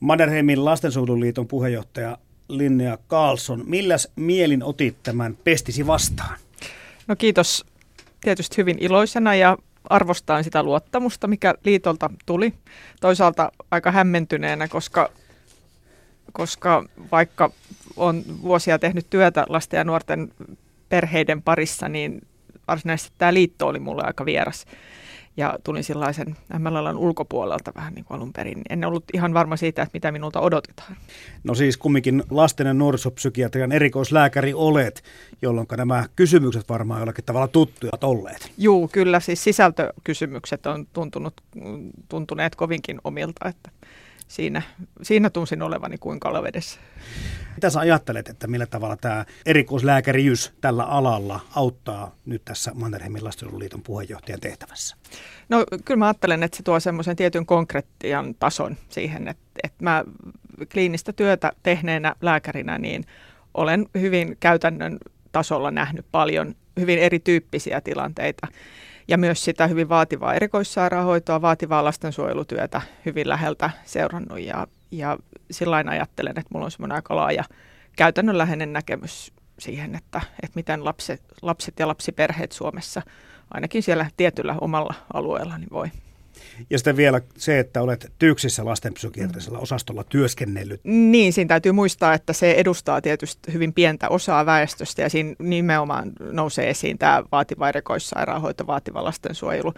Mannerheimin lastensuojeluliiton puheenjohtaja Linnea Carlson. Milläs mielin otit tämän pestisi vastaan? No kiitos tietysti hyvin iloisena ja arvostaan sitä luottamusta, mikä liitolta tuli. Toisaalta aika hämmentyneenä, koska, koska vaikka on vuosia tehnyt työtä lasten ja nuorten perheiden parissa, niin varsinaisesti tämä liitto oli mulle aika vieras ja tulin sellaisen MLLn ulkopuolelta vähän niin kuin alun perin. En ollut ihan varma siitä, että mitä minulta odotetaan. No siis kumminkin lasten ja nuorisopsykiatrian erikoislääkäri olet, jolloin nämä kysymykset varmaan jollakin tavalla tuttuja olleet. Juu, kyllä siis sisältökysymykset on tuntunut, tuntuneet kovinkin omilta, että siinä, siinä tunsin olevani kuin kalavedessä. Mitä sä ajattelet, että millä tavalla tämä erikoislääkäriys tällä alalla auttaa nyt tässä Mannerheimin lastensuojeluliiton puheenjohtajan tehtävässä? No kyllä mä ajattelen, että se tuo semmoisen tietyn konkreettian tason siihen, että, että mä kliinistä työtä tehneenä lääkärinä niin olen hyvin käytännön tasolla nähnyt paljon hyvin erityyppisiä tilanteita ja myös sitä hyvin vaativaa erikoissairaanhoitoa, vaativaa lastensuojelutyötä hyvin läheltä seurannut ja, ja sillä ajattelen, että mulla on semmoinen aika laaja käytännönläheinen näkemys siihen, että, että miten lapset, lapset ja lapsiperheet Suomessa ainakin siellä tietyllä omalla alueella niin voi. Ja sitten vielä se, että olet Tyyksissä lastenpsykiatrisella osastolla työskennellyt. Niin, siinä täytyy muistaa, että se edustaa tietysti hyvin pientä osaa väestöstä ja siinä nimenomaan nousee esiin tämä vaativa erikoissairaanhoito, vaativa lastensuojelu.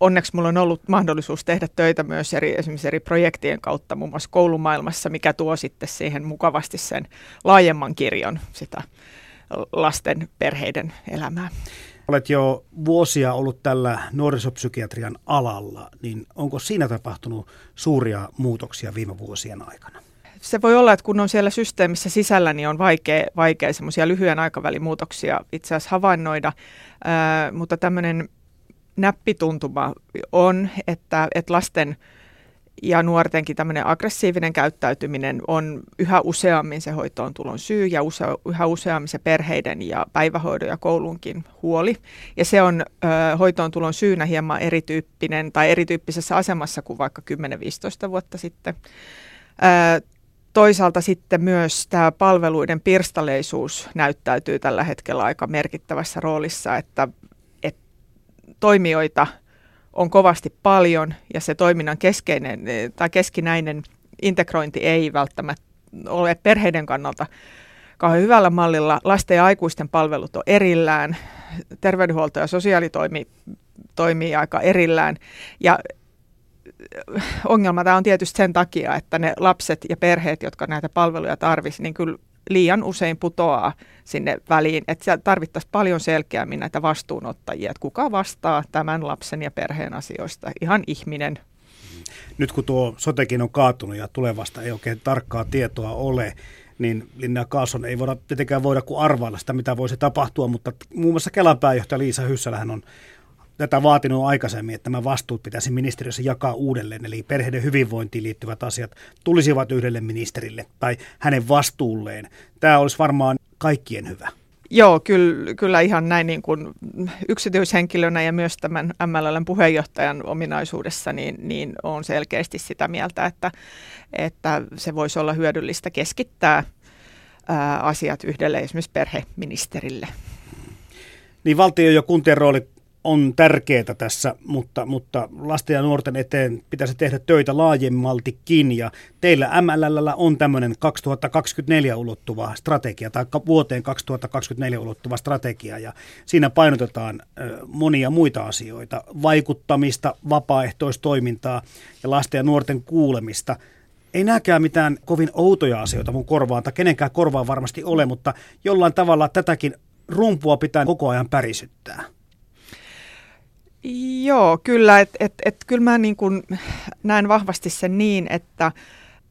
Onneksi minulla on ollut mahdollisuus tehdä töitä myös eri, esimerkiksi eri projektien kautta, muun muassa koulumaailmassa, mikä tuo sitten siihen mukavasti sen laajemman kirjon sitä lasten perheiden elämää. Olet jo vuosia ollut tällä nuorisopsykiatrian alalla, niin onko siinä tapahtunut suuria muutoksia viime vuosien aikana? Se voi olla, että kun on siellä systeemissä sisällä, niin on vaikea, vaikea semmoisia lyhyen aikavälin muutoksia itse asiassa havainnoida, äh, mutta tämmöinen näppituntuma on, että, että lasten ja nuortenkin tämmöinen aggressiivinen käyttäytyminen on yhä useammin se hoitoon tulon syy ja use, yhä useammin se perheiden ja päivähoidon ja koulunkin huoli. Ja se on ö, hoitoon tulon syynä hieman erityyppinen tai erityyppisessä asemassa kuin vaikka 10-15 vuotta sitten. Ö, toisaalta sitten myös tämä palveluiden pirstaleisuus näyttäytyy tällä hetkellä aika merkittävässä roolissa, että, että toimijoita – on kovasti paljon ja se toiminnan keskeinen tai keskinäinen integrointi ei välttämättä ole perheiden kannalta kauhean hyvällä mallilla. Lasten ja aikuisten palvelut on erillään, terveydenhuolto ja sosiaalitoimi toimii aika erillään ja ongelma tämä on tietysti sen takia, että ne lapset ja perheet, jotka näitä palveluja tarvisivat, niin kyllä liian usein putoaa sinne väliin. Että tarvittaisiin paljon selkeämmin näitä vastuunottajia, että kuka vastaa tämän lapsen ja perheen asioista. Ihan ihminen. Nyt kun tuo sotekin on kaatunut ja tulevasta ei oikein tarkkaa tietoa ole, niin Linnea Kaason ei voida tietenkään voida kuin arvailla sitä, mitä voisi tapahtua, mutta muun muassa Kelan pääjohtaja Liisa Hyssälähän on tätä vaatinut aikaisemmin, että nämä vastuut pitäisi ministeriössä jakaa uudelleen, eli perheiden hyvinvointiin liittyvät asiat tulisivat yhdelle ministerille tai hänen vastuulleen. Tämä olisi varmaan kaikkien hyvä. Joo, kyllä, kyllä ihan näin niin kuin yksityishenkilönä ja myös tämän MLLn puheenjohtajan ominaisuudessa, niin, niin on selkeästi sitä mieltä, että, että se voisi olla hyödyllistä keskittää ää, asiat yhdelle esimerkiksi perheministerille. Niin valtio ja kuntien rooli on tärkeää tässä, mutta, mutta lasten ja nuorten eteen pitäisi tehdä töitä laajemmaltikin. Ja teillä MLL on tämmöinen 2024 ulottuva strategia tai vuoteen 2024 ulottuva strategia ja siinä painotetaan monia muita asioita, vaikuttamista, vapaaehtoistoimintaa ja lasten ja nuorten kuulemista. Ei näkään mitään kovin outoja asioita mun korvaan, tai kenenkään korvaan varmasti ole, mutta jollain tavalla tätäkin rumpua pitää koko ajan pärisyttää. Joo, kyllä. Et, et, et, kyllä mä niin kun näen vahvasti sen niin, että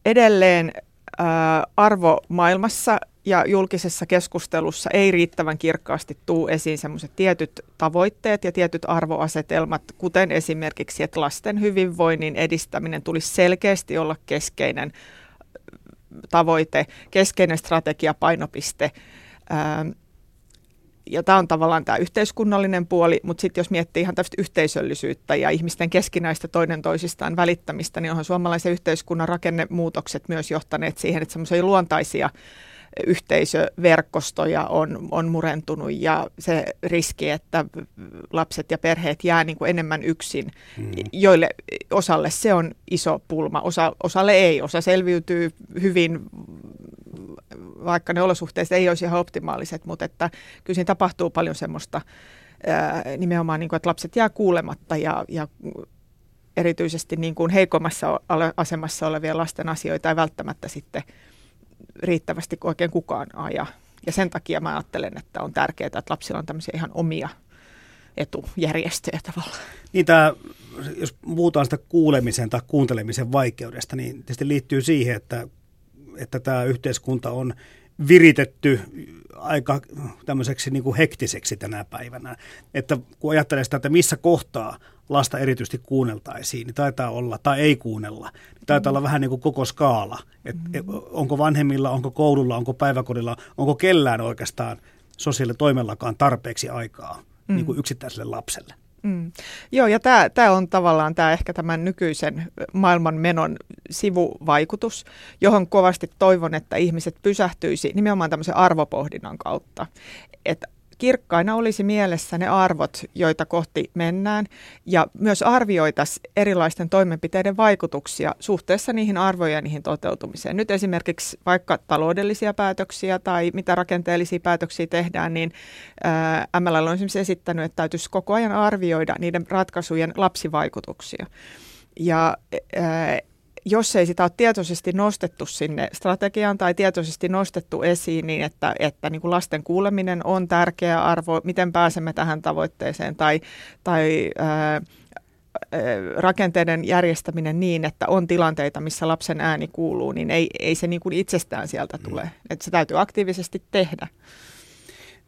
edelleen ää, arvomaailmassa ja julkisessa keskustelussa ei riittävän kirkkaasti tuu esiin semmoiset tietyt tavoitteet ja tietyt arvoasetelmat, kuten esimerkiksi, että lasten hyvinvoinnin edistäminen tulisi selkeästi olla keskeinen tavoite, keskeinen strategia, painopiste. Ja tämä on tavallaan tämä yhteiskunnallinen puoli, mutta sitten jos miettii ihan tästä yhteisöllisyyttä ja ihmisten keskinäistä toinen toisistaan välittämistä, niin onhan suomalaisen yhteiskunnan rakennemuutokset myös johtaneet siihen, että semmoisia luontaisia yhteisöverkostoja on, on murentunut ja se riski, että lapset ja perheet jää niin kuin enemmän yksin, mm. joille osalle se on iso pulma, osa, osalle ei, osa selviytyy hyvin vaikka ne olosuhteet ei olisi ihan optimaaliset, mutta että kyllä siinä tapahtuu paljon semmoista nimenomaan, niin kuin, että lapset jää kuulematta ja, ja erityisesti niin kuin heikommassa asemassa olevien lasten asioita ei välttämättä sitten riittävästi oikein kukaan aja. Ja sen takia mä ajattelen, että on tärkeää, että lapsilla on tämmöisiä ihan omia etujärjestöjä tavallaan. Niin tämä, jos puhutaan sitä kuulemisen tai kuuntelemisen vaikeudesta, niin tietysti liittyy siihen, että, että tämä yhteiskunta on viritetty aika tämmöiseksi niin kuin hektiseksi tänä päivänä. Että kun ajattelee sitä, että missä kohtaa lasta erityisesti kuunneltaisiin, niin taitaa olla, tai ei kuunnella, niin taitaa mm. olla vähän niin kuin koko skaala. Et mm. Onko vanhemmilla, onko koululla, onko päiväkodilla, onko kellään oikeastaan sosiaalitoimellakaan tarpeeksi aikaa mm. niin kuin yksittäiselle lapselle. Mm. Joo, ja tämä on tavallaan tämä ehkä tämän nykyisen maailmanmenon sivuvaikutus, johon kovasti toivon, että ihmiset pysähtyisi nimenomaan tämmöisen arvopohdinnan kautta. Että kirkkaina olisi mielessä ne arvot, joita kohti mennään, ja myös arvioitaisiin erilaisten toimenpiteiden vaikutuksia suhteessa niihin arvojen ja niihin toteutumiseen. Nyt esimerkiksi vaikka taloudellisia päätöksiä tai mitä rakenteellisia päätöksiä tehdään, niin MLL on esimerkiksi esittänyt, että täytyisi koko ajan arvioida niiden ratkaisujen lapsivaikutuksia. Ja ää, jos ei sitä ole tietoisesti nostettu sinne strategiaan tai tietoisesti nostettu esiin niin, että, että niin kuin lasten kuuleminen on tärkeä arvo, miten pääsemme tähän tavoitteeseen tai, tai ää, rakenteiden järjestäminen niin, että on tilanteita, missä lapsen ääni kuuluu, niin ei, ei se niin kuin itsestään sieltä mm. tule. Että se täytyy aktiivisesti tehdä.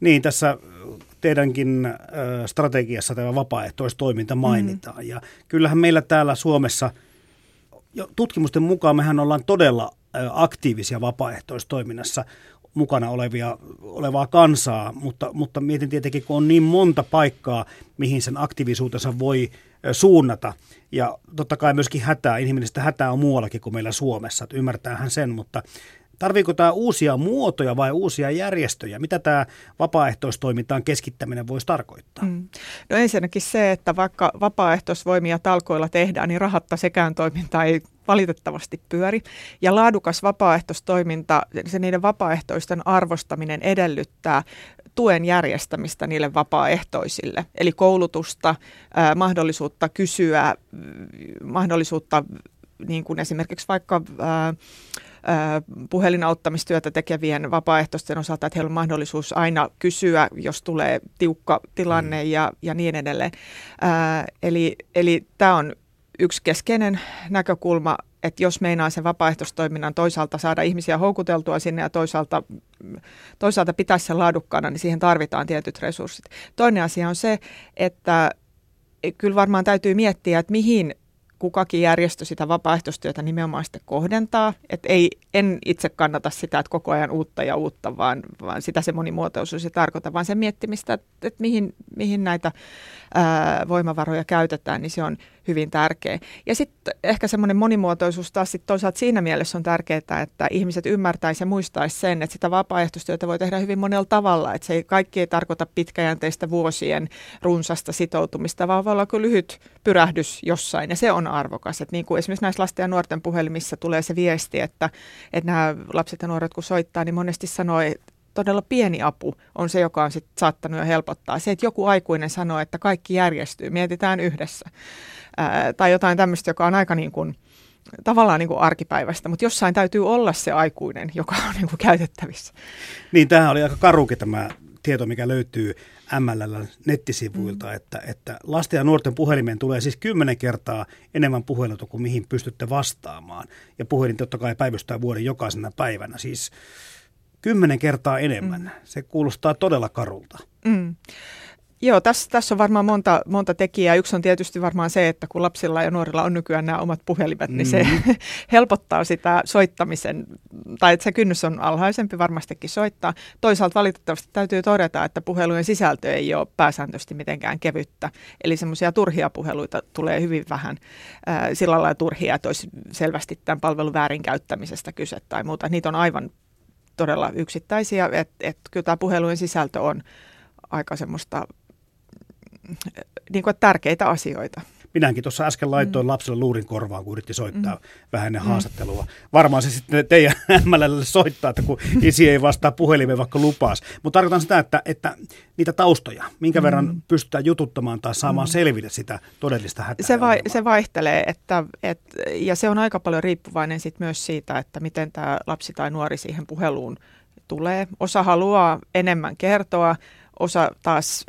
Niin, tässä teidänkin strategiassa tämä vapaaehtoistoiminta mainitaan. Mm. Ja kyllähän meillä täällä Suomessa – tutkimusten mukaan mehän ollaan todella aktiivisia vapaaehtoistoiminnassa mukana olevia, olevaa kansaa, mutta, mutta mietin tietenkin, kun on niin monta paikkaa, mihin sen aktiivisuutensa voi suunnata. Ja totta kai myöskin hätää, inhimillistä hätää on muuallakin kuin meillä Suomessa, että ymmärtäähän sen, mutta Tarviiko tämä uusia muotoja vai uusia järjestöjä? Mitä tämä vapaaehtoistoimintaan keskittäminen voisi tarkoittaa? Mm. No ensinnäkin se, että vaikka vapaaehtoisvoimia talkoilla tehdään, niin rahatta sekään toiminta ei valitettavasti pyöri. Ja laadukas vapaaehtoistoiminta, se niiden vapaaehtoisten arvostaminen edellyttää tuen järjestämistä niille vapaaehtoisille. Eli koulutusta, mahdollisuutta kysyä, mahdollisuutta niin kuin esimerkiksi vaikka puhelinauttamistyötä tekevien vapaaehtoisten osalta, että heillä on mahdollisuus aina kysyä, jos tulee tiukka tilanne mm. ja, ja niin edelleen. Ää, eli eli tämä on yksi keskeinen näkökulma, että jos meinaa sen vapaaehtoistoiminnan toisaalta saada ihmisiä houkuteltua sinne ja toisaalta, toisaalta pitää sen laadukkaana, niin siihen tarvitaan tietyt resurssit. Toinen asia on se, että kyllä varmaan täytyy miettiä, että mihin kukakin järjestö sitä vapaaehtoistyötä nimenomaan sitten kohdentaa. Et ei, en itse kannata sitä, että koko ajan uutta ja uutta, vaan, vaan sitä se monimuotoisuus ei tarkoita, vaan sen miettimistä, että, että mihin, mihin näitä ää, voimavaroja käytetään, niin se on hyvin tärkeä. Ja sitten ehkä semmoinen monimuotoisuus taas sit toisaalta siinä mielessä on tärkeää, että ihmiset ymmärtäisi ja muistaisi sen, että sitä vapaaehtoistyötä voi tehdä hyvin monella tavalla, että se ei, kaikki ei tarkoita pitkäjänteistä vuosien runsasta sitoutumista, vaan voi olla kuin lyhyt pyrähdys jossain, ja se on arvokas. Että niin kuin esimerkiksi näissä lasten ja nuorten puhelimissa tulee se viesti, että, että nämä lapset ja nuoret kun soittaa, niin monesti sanoo, todella pieni apu on se, joka on sit saattanut jo helpottaa. Se, että joku aikuinen sanoo, että kaikki järjestyy, mietitään yhdessä. Ää, tai jotain tämmöistä, joka on aika niin kuin, tavallaan niin kuin arkipäivästä, mutta jossain täytyy olla se aikuinen, joka on niin kuin käytettävissä. Niin, tämähän oli aika karukin tämä tieto, mikä löytyy MLL nettisivuilta, mm. että, että lasten ja nuorten puhelimeen tulee siis kymmenen kertaa enemmän puheluita kuin mihin pystytte vastaamaan. Ja puhelin totta kai päivystää vuoden jokaisena päivänä. Siis kymmenen kertaa enemmän. Mm. Se kuulostaa todella karulta. Mm. Joo, tässä, tässä on varmaan monta, monta tekijää. Yksi on tietysti varmaan se, että kun lapsilla ja nuorilla on nykyään nämä omat puhelimet, niin se mm-hmm. helpottaa sitä soittamisen, tai että se kynnys on alhaisempi varmastikin soittaa. Toisaalta valitettavasti täytyy todeta, että puhelujen sisältö ei ole pääsääntöisesti mitenkään kevyttä. Eli semmoisia turhia puheluita tulee hyvin vähän äh, sillä lailla turhia, että olisi selvästi tämän palvelun väärinkäyttämisestä kyse tai muuta. Niitä on aivan todella yksittäisiä, että et kyllä tämä puhelujen sisältö on aika semmoista niin kuin, tärkeitä asioita. Minäkin tuossa äsken laittoin mm. lapselle luurin korvaan, kun yritti soittaa mm. vähän ennen mm. haastattelua. Varmaan se sitten teidän MLlle soittaa, että kun isi ei vastaa puhelimeen vaikka lupaas. Mutta tarkoitan sitä, että, että niitä taustoja, minkä mm. verran pystytään jututtamaan tai saamaan mm. selville sitä todellista hätää. Se, vai, se vaihtelee, että, et, ja se on aika paljon riippuvainen sit myös siitä, että miten tämä lapsi tai nuori siihen puheluun tulee. Osa haluaa enemmän kertoa, osa taas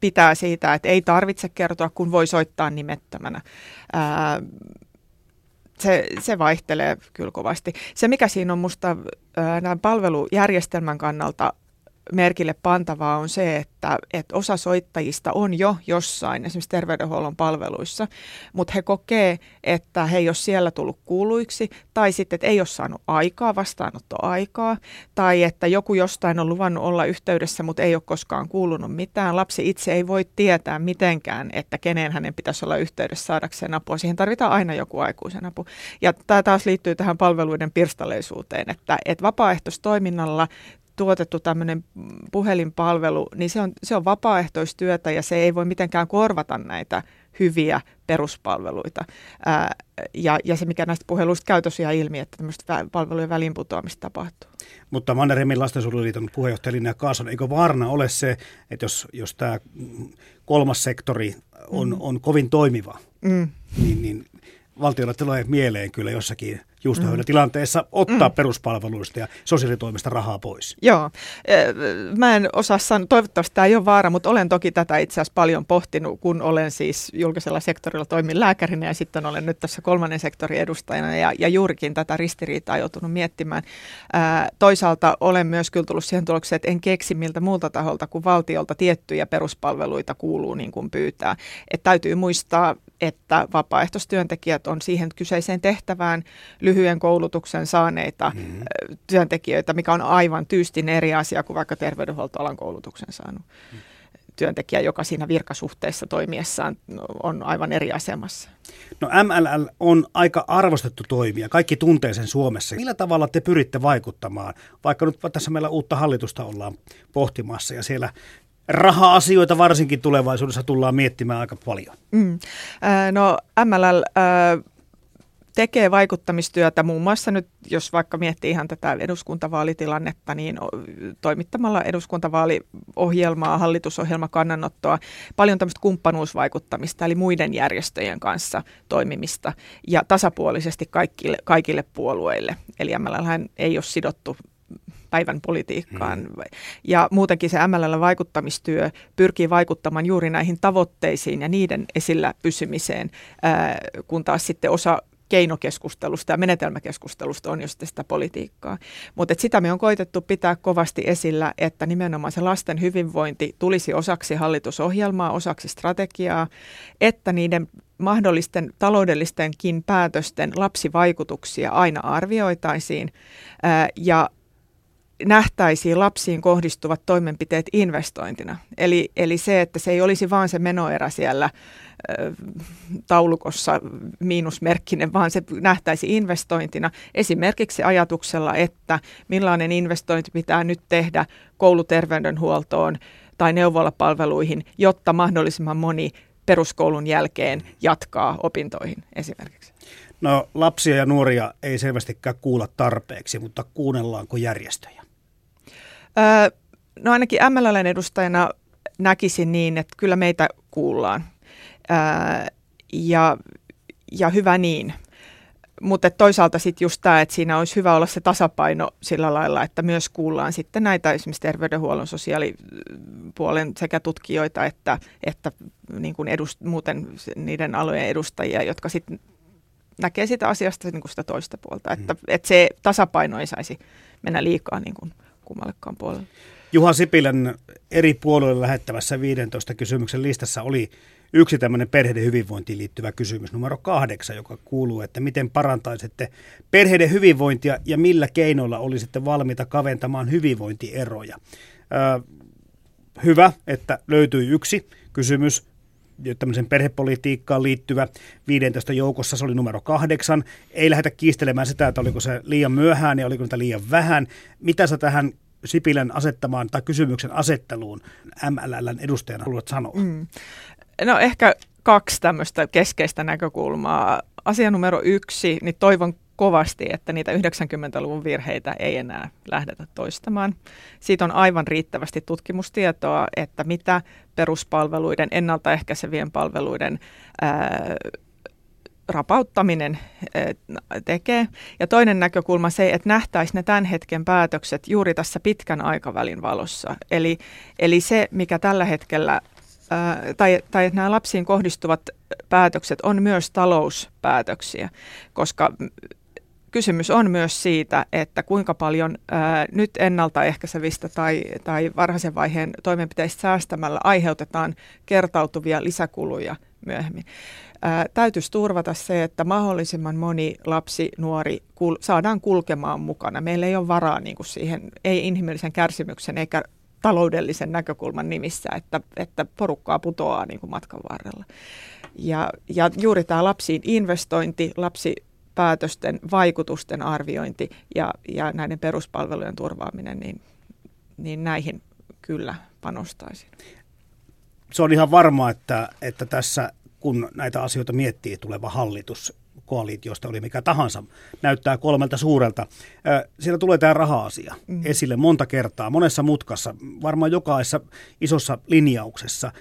pitää siitä, että ei tarvitse kertoa, kun voi soittaa nimettömänä. Ää, se, se vaihtelee kyllä kovasti. Se, mikä siinä on minusta palvelujärjestelmän kannalta merkille pantavaa on se, että, että osa soittajista on jo jossain, esimerkiksi terveydenhuollon palveluissa, mutta he kokee, että he ei ole siellä tullut kuuluiksi, tai sitten, että ei ole saanut aikaa, vastaanottoaikaa, tai että joku jostain on luvannut olla yhteydessä, mutta ei ole koskaan kuulunut mitään. Lapsi itse ei voi tietää mitenkään, että kenen hänen pitäisi olla yhteydessä saadakseen apua. Siihen tarvitaan aina joku aikuisen apu. Ja tämä taas liittyy tähän palveluiden pirstaleisuuteen, että, että vapaaehtoistoiminnalla tuotettu tämmöinen puhelinpalvelu, niin se on, se on vapaaehtoistyötä ja se ei voi mitenkään korvata näitä hyviä peruspalveluita. Ää, ja, ja se, mikä näistä puheluista käy tosiaan ilmi, että tämmöistä palvelujen väliinputoamista tapahtuu. Mutta Mannerheimin lastensuojeluliiton puheenjohtaja Linnea Kaason, eikö vaarana ole se, että jos, jos tämä kolmas sektori on, mm. on kovin toimiva, mm. niin, niin valtiolla tulee mieleen kyllä jossakin juustohöylätilanteessa ottaa mm. peruspalveluista ja sosiaalitoimista rahaa pois. Joo, mä en osaa sanoa, toivottavasti tämä ei ole vaara, mutta olen toki tätä itse asiassa paljon pohtinut, kun olen siis julkisella sektorilla toimin lääkärinä ja sitten olen nyt tässä kolmannen sektorin edustajana ja, ja juurikin tätä ristiriitaa joutunut miettimään. Ää, toisaalta olen myös kyllä tullut siihen tulokseen, että en keksi miltä muulta taholta kuin valtiolta tiettyjä peruspalveluita kuuluu niin kuin pyytää. Et täytyy muistaa, että vapaaehtoistyöntekijät on siihen kyseiseen tehtävään lyhyen koulutuksen saaneita mm-hmm. työntekijöitä, mikä on aivan tyystin eri asia kuin vaikka terveydenhuoltoalan koulutuksen saanut mm. työntekijä, joka siinä virkasuhteessa toimiessaan on aivan eri asemassa. No MLL on aika arvostettu toimija. Kaikki tuntee sen Suomessa. Millä tavalla te pyritte vaikuttamaan? Vaikka nyt tässä meillä uutta hallitusta ollaan pohtimassa ja siellä raha-asioita varsinkin tulevaisuudessa tullaan miettimään aika paljon. Mm. No MLL äh, tekee vaikuttamistyötä muun muassa nyt, jos vaikka miettii ihan tätä eduskuntavaalitilannetta, niin toimittamalla eduskuntavaaliohjelmaa, hallitusohjelmakannanottoa, paljon tämmöistä kumppanuusvaikuttamista, eli muiden järjestöjen kanssa toimimista ja tasapuolisesti kaikille, kaikille puolueille. Eli MLL ei ole sidottu päivän politiikkaan. Mm. Ja muutenkin se MLL-vaikuttamistyö pyrkii vaikuttamaan juuri näihin tavoitteisiin ja niiden esillä pysymiseen, ää, kun taas sitten osa keinokeskustelusta ja menetelmäkeskustelusta on sitten sitä politiikkaa. Mutta sitä me on koitettu pitää kovasti esillä, että nimenomaan se lasten hyvinvointi tulisi osaksi hallitusohjelmaa, osaksi strategiaa, että niiden mahdollisten taloudellistenkin päätösten lapsivaikutuksia aina arvioitaisiin ja nähtäisiin lapsiin kohdistuvat toimenpiteet investointina. Eli, eli se, että se ei olisi vain se menoerä siellä taulukossa miinusmerkkinen, vaan se nähtäisi investointina esimerkiksi ajatuksella, että millainen investointi pitää nyt tehdä kouluterveydenhuoltoon tai neuvolapalveluihin, jotta mahdollisimman moni peruskoulun jälkeen jatkaa opintoihin esimerkiksi. No lapsia ja nuoria ei selvästikään kuulla tarpeeksi, mutta kuunnellaanko järjestöjä? Öö, no ainakin MLLn edustajana näkisin niin, että kyllä meitä kuullaan. Öö, ja, ja hyvä niin. Mutta toisaalta sitten just tämä, että siinä olisi hyvä olla se tasapaino sillä lailla, että myös kuullaan sitten näitä esimerkiksi terveydenhuollon sosiaalipuolen sekä tutkijoita että, että niin kuin edust, muuten niiden alojen edustajia, jotka sitten näkee sitä asiasta niin kuin sitä toista puolta. Että, mm. että se tasapaino ei saisi mennä liikaa niin kuin kummallekaan puolelle. Juha Sipilän eri puolueille lähettävässä 15 kysymyksen listassa oli yksi tämmöinen perheiden hyvinvointiin liittyvä kysymys, numero kahdeksan, joka kuuluu, että miten parantaisitte perheiden hyvinvointia ja millä keinoilla olisitte valmiita kaventamaan hyvinvointieroja. Ö, hyvä, että löytyi yksi kysymys, tämmöisen perhepolitiikkaan liittyvä 15 joukossa, se oli numero kahdeksan. Ei lähdetä kiistelemään sitä, että oliko se liian myöhään ja oliko niitä liian vähän. Mitä sä tähän Sipilän asettamaan tai kysymyksen asetteluun MLLn edustajana haluat sanoa? Mm. No ehkä kaksi tämmöistä keskeistä näkökulmaa. Asia numero yksi, niin toivon kovasti, että niitä 90-luvun virheitä ei enää lähdetä toistamaan. Siitä on aivan riittävästi tutkimustietoa, että mitä peruspalveluiden, ennaltaehkäisevien palveluiden ää, rapauttaminen tekee. Ja toinen näkökulma se, että nähtäisiin ne tämän hetken päätökset juuri tässä pitkän aikavälin valossa. Eli, eli se, mikä tällä hetkellä tai, tai että nämä lapsiin kohdistuvat päätökset on myös talouspäätöksiä, koska kysymys on myös siitä, että kuinka paljon ää, nyt ennaltaehkäisevistä tai, tai varhaisen vaiheen toimenpiteistä säästämällä aiheutetaan kertautuvia lisäkuluja myöhemmin. Ää, täytyisi turvata se, että mahdollisimman moni lapsi, nuori kul- saadaan kulkemaan mukana. Meillä ei ole varaa niin kuin siihen, ei inhimillisen kärsimyksen eikä taloudellisen näkökulman nimissä, että, että porukkaa putoaa niin kuin matkan varrella. Ja, ja juuri tämä lapsiin investointi, lapsipäätösten vaikutusten arviointi ja, ja näiden peruspalvelujen turvaaminen, niin, niin näihin kyllä panostaisin. Se on ihan varma, että, että tässä kun näitä asioita miettii tuleva hallitus, koalitiosta oli mikä tahansa, näyttää kolmelta suurelta. Siellä tulee tämä raha-asia mm. esille monta kertaa, monessa mutkassa, varmaan jokaisessa isossa linjauksessa.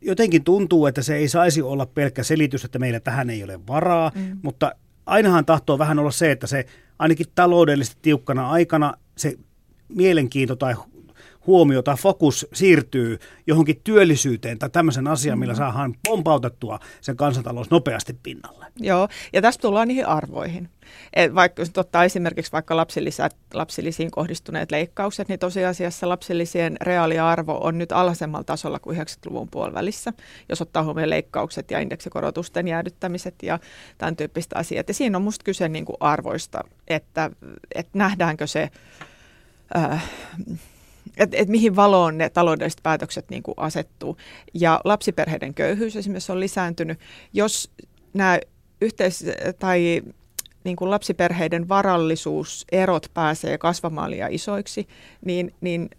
Jotenkin tuntuu, että se ei saisi olla pelkkä selitys, että meillä tähän ei ole varaa, mm. mutta ainahan tahtoo vähän olla se, että se ainakin taloudellisesti tiukkana aikana se mielenkiinto tai huomio tai fokus siirtyy johonkin työllisyyteen tai tämmöisen asian, millä mm. saadaan pompautettua sen kansantalous nopeasti pinnalle. Joo, ja tästä tullaan niihin arvoihin. Et vaikka jos ottaa esimerkiksi vaikka lapsilisät, lapsilisiin kohdistuneet leikkaukset, niin tosiasiassa lapsilisien reaaliarvo on nyt alhaisemmalla tasolla kuin 90-luvun puolivälissä, jos ottaa huomioon leikkaukset ja indeksikorotusten jäädyttämiset ja tämän tyyppistä asiat. Ja siinä on musta kyse niin kuin arvoista, että, että nähdäänkö se... Äh, että et mihin valoon ne taloudelliset päätökset niin kuin asettuu. Ja lapsiperheiden köyhyys esimerkiksi on lisääntynyt. Jos nämä yhteis- tai niin kuin lapsiperheiden varallisuuserot pääsee kasvamaan liian isoiksi, niin, niin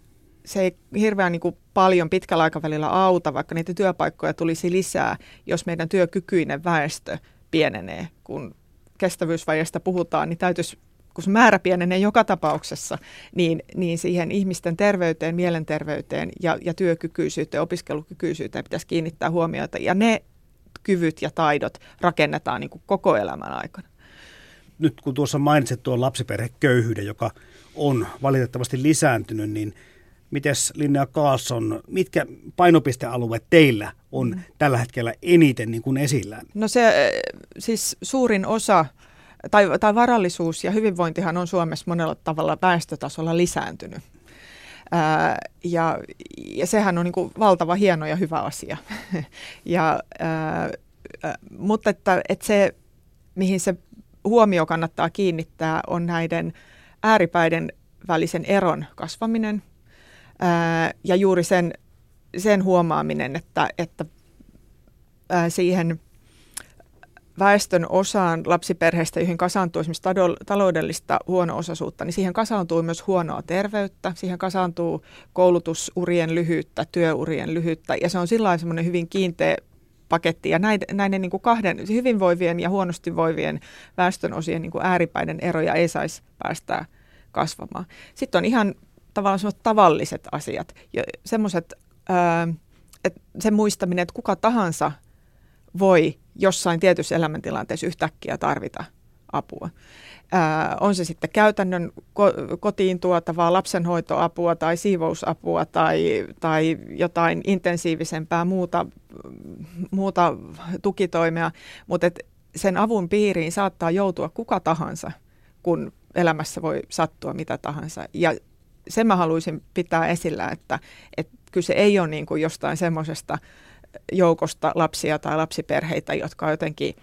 se ei hirveän niin kuin paljon pitkällä aikavälillä auta, vaikka niitä työpaikkoja tulisi lisää, jos meidän työkykyinen väestö pienenee. Kun kestävyysvajeesta puhutaan, niin täytyisi kun se määrä pienenee joka tapauksessa, niin, niin siihen ihmisten terveyteen, mielenterveyteen ja, ja työkykyisyyteen, opiskelukykyisyyteen pitäisi kiinnittää huomiota. Ja ne kyvyt ja taidot rakennetaan niin kuin koko elämän aikana. Nyt kun tuossa mainitsit tuon lapsiperheköyhyyden, joka on valitettavasti lisääntynyt, niin miten Linnea Kaasson, mitkä painopistealueet teillä on mm. tällä hetkellä eniten niin kuin esillä? No se siis suurin osa tai, tai varallisuus ja hyvinvointihan on Suomessa monella tavalla väestötasolla lisääntynyt. Ää, ja, ja sehän on niin kuin valtava hieno ja hyvä asia. ja, ää, mutta että, että se, mihin se huomio kannattaa kiinnittää, on näiden ääripäiden välisen eron kasvaminen ää, ja juuri sen, sen huomaaminen, että, että ää, siihen – väestön osaan lapsiperheistä, joihin kasaantuu esimerkiksi taloudellista huono-osaisuutta, niin siihen kasaantuu myös huonoa terveyttä, siihen kasaantuu koulutusurien lyhyyttä, työurien lyhyyttä, ja se on sillä semmoinen hyvin kiinteä paketti, ja näiden, näiden niin kuin kahden hyvinvoivien ja huonosti voivien väestön osien niin ääripäiden eroja ei saisi päästää kasvamaan. Sitten on ihan tavallaan tavalliset asiat, semmoiset, että sen muistaminen, että kuka tahansa voi jossain tietyssä elämäntilanteessa yhtäkkiä tarvita apua. Ää, on se sitten käytännön ko- kotiin tuotavaa lapsenhoitoapua tai siivousapua tai, tai jotain intensiivisempää muuta, muuta tukitoimea, mutta sen avun piiriin saattaa joutua kuka tahansa, kun elämässä voi sattua mitä tahansa. Ja sen mä haluaisin pitää esillä, että, että kyse ei ole niin kuin jostain semmoisesta joukosta lapsia tai lapsiperheitä, jotka on jotenkin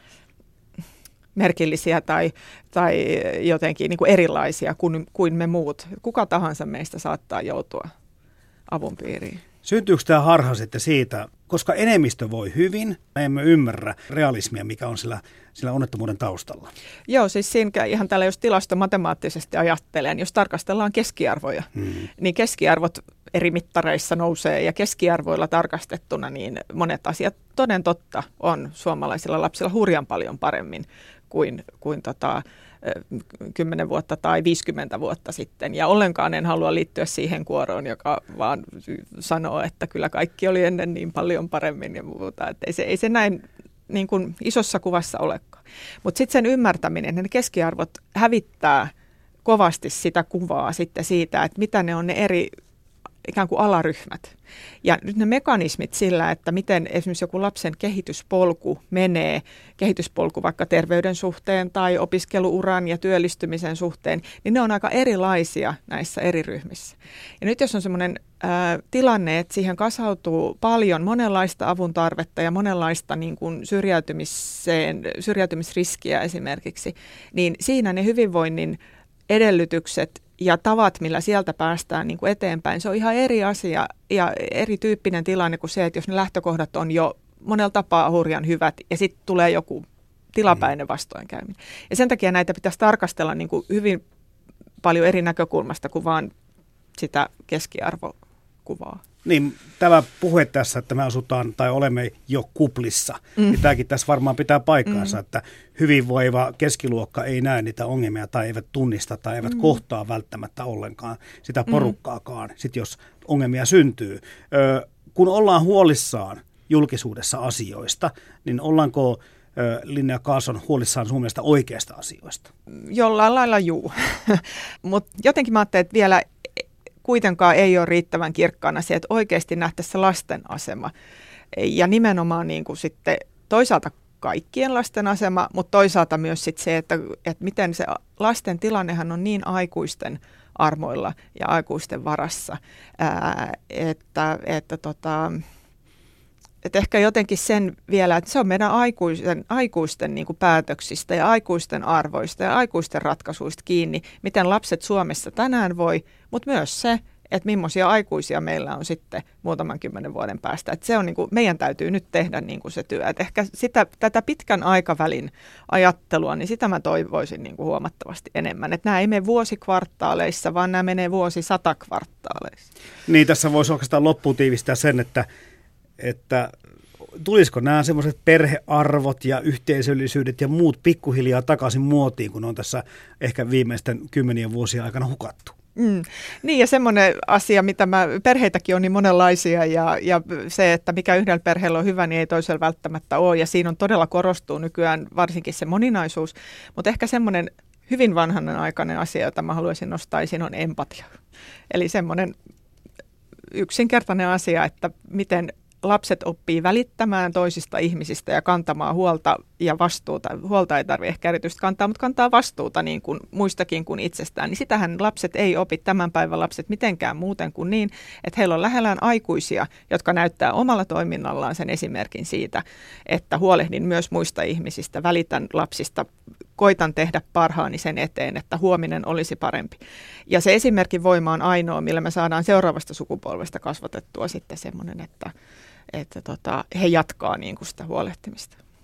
merkillisiä tai, tai jotenkin niin kuin erilaisia kuin, kuin me muut. Kuka tahansa meistä saattaa joutua avun piiriin. Syntyykö tämä harha sitten siitä, koska enemmistö voi hyvin, me emme ymmärrä realismia, mikä on sillä, sillä onnettomuuden taustalla? Joo, siis siinä ihan tällä jos tilastomatemaattisesti ajattelen, jos tarkastellaan keskiarvoja, hmm. niin keskiarvot eri mittareissa nousee ja keskiarvoilla tarkastettuna niin monet asiat toden totta on suomalaisilla lapsilla hurjan paljon paremmin kuin, kuin tota, 10 vuotta tai 50 vuotta sitten. Ja ollenkaan en halua liittyä siihen kuoroon, joka vaan sanoo, että kyllä kaikki oli ennen niin paljon paremmin ja muuta. Että ei, se, ei se näin niin kuin isossa kuvassa olekaan. Mutta sitten sen ymmärtäminen, ne keskiarvot hävittää kovasti sitä kuvaa sitten siitä, että mitä ne on ne eri ikään kuin alaryhmät. Ja nyt ne mekanismit sillä, että miten esimerkiksi joku lapsen kehityspolku menee, kehityspolku vaikka terveyden suhteen tai opiskeluuran ja työllistymisen suhteen, niin ne on aika erilaisia näissä eri ryhmissä. Ja nyt jos on sellainen tilanne, että siihen kasautuu paljon monenlaista avun tarvetta ja monenlaista niin kuin syrjäytymiseen, syrjäytymisriskiä esimerkiksi, niin siinä ne hyvinvoinnin edellytykset ja tavat, millä sieltä päästään niin kuin eteenpäin, se on ihan eri asia ja erityyppinen tilanne kuin se, että jos ne lähtökohdat on jo monella tapaa hurjan hyvät ja sitten tulee joku tilapäinen vastoinkäyminen. Ja sen takia näitä pitäisi tarkastella niin kuin hyvin paljon eri näkökulmasta kuin vaan sitä keskiarvokuvaa. Niin, tämä puhe tässä, että me asutaan tai olemme jo kuplissa, mm. niin tämäkin tässä varmaan pitää paikkaansa, mm. että hyvinvoiva keskiluokka ei näe niitä ongelmia tai eivät tunnista tai eivät mm. kohtaa välttämättä ollenkaan sitä mm. porukkaakaan, mm. sit jos ongelmia syntyy. Ö, kun ollaan huolissaan julkisuudessa asioista, niin ollaanko Linnea Kaason huolissaan sun mielestä oikeista asioista? Jollain lailla juu. Mutta jotenkin mä ajattelin, että vielä kuitenkaan ei ole riittävän kirkkaana se, että oikeasti nähtäisiin lasten asema. Ja nimenomaan niin kuin sitten toisaalta kaikkien lasten asema, mutta toisaalta myös sit se, että, että miten se lasten tilannehan on niin aikuisten armoilla ja aikuisten varassa, ää, että, että tota, että ehkä jotenkin sen vielä, että se on meidän aikuisten, aikuisten niin päätöksistä ja aikuisten arvoista ja aikuisten ratkaisuista kiinni, miten lapset Suomessa tänään voi, mutta myös se, että millaisia aikuisia meillä on sitten muutaman kymmenen vuoden päästä. Että se on niin kuin, meidän täytyy nyt tehdä niin kuin se työ. Että ehkä sitä, tätä pitkän aikavälin ajattelua, niin sitä mä toivoisin niin kuin huomattavasti enemmän. Että nämä ei mene vuosikvartaaleissa, vaan nämä menee vuosi sata kvartaaleissa. Niin, tässä voisi oikeastaan loppuun tiivistää sen, että että tulisiko nämä semmoiset perhearvot ja yhteisöllisyydet ja muut pikkuhiljaa takaisin muotiin, kun on tässä ehkä viimeisten kymmenien vuosien aikana hukattu? Mm. Niin ja semmoinen asia, mitä mä, perheitäkin on niin monenlaisia ja, ja se, että mikä yhdellä perheellä on hyvä, niin ei toisella välttämättä ole ja siinä on todella korostuu nykyään varsinkin se moninaisuus, mutta ehkä semmoinen hyvin vanhan aikainen asia, jota mä haluaisin nostaa esiin, on empatia. Eli semmoinen yksinkertainen asia, että miten lapset oppii välittämään toisista ihmisistä ja kantamaan huolta ja vastuuta. Huolta ei tarvitse ehkä erityisesti kantaa, mutta kantaa vastuuta niin kuin muistakin kuin itsestään. Niin sitähän lapset ei opi tämän päivän lapset mitenkään muuten kuin niin, että heillä on lähellään aikuisia, jotka näyttää omalla toiminnallaan sen esimerkin siitä, että huolehdin myös muista ihmisistä, välitän lapsista, koitan tehdä parhaani sen eteen, että huominen olisi parempi. Ja se esimerkin voima on ainoa, millä me saadaan seuraavasta sukupolvesta kasvatettua sitten semmoinen, että että tota, he jatkaa niin kuin sitä huolehtimista.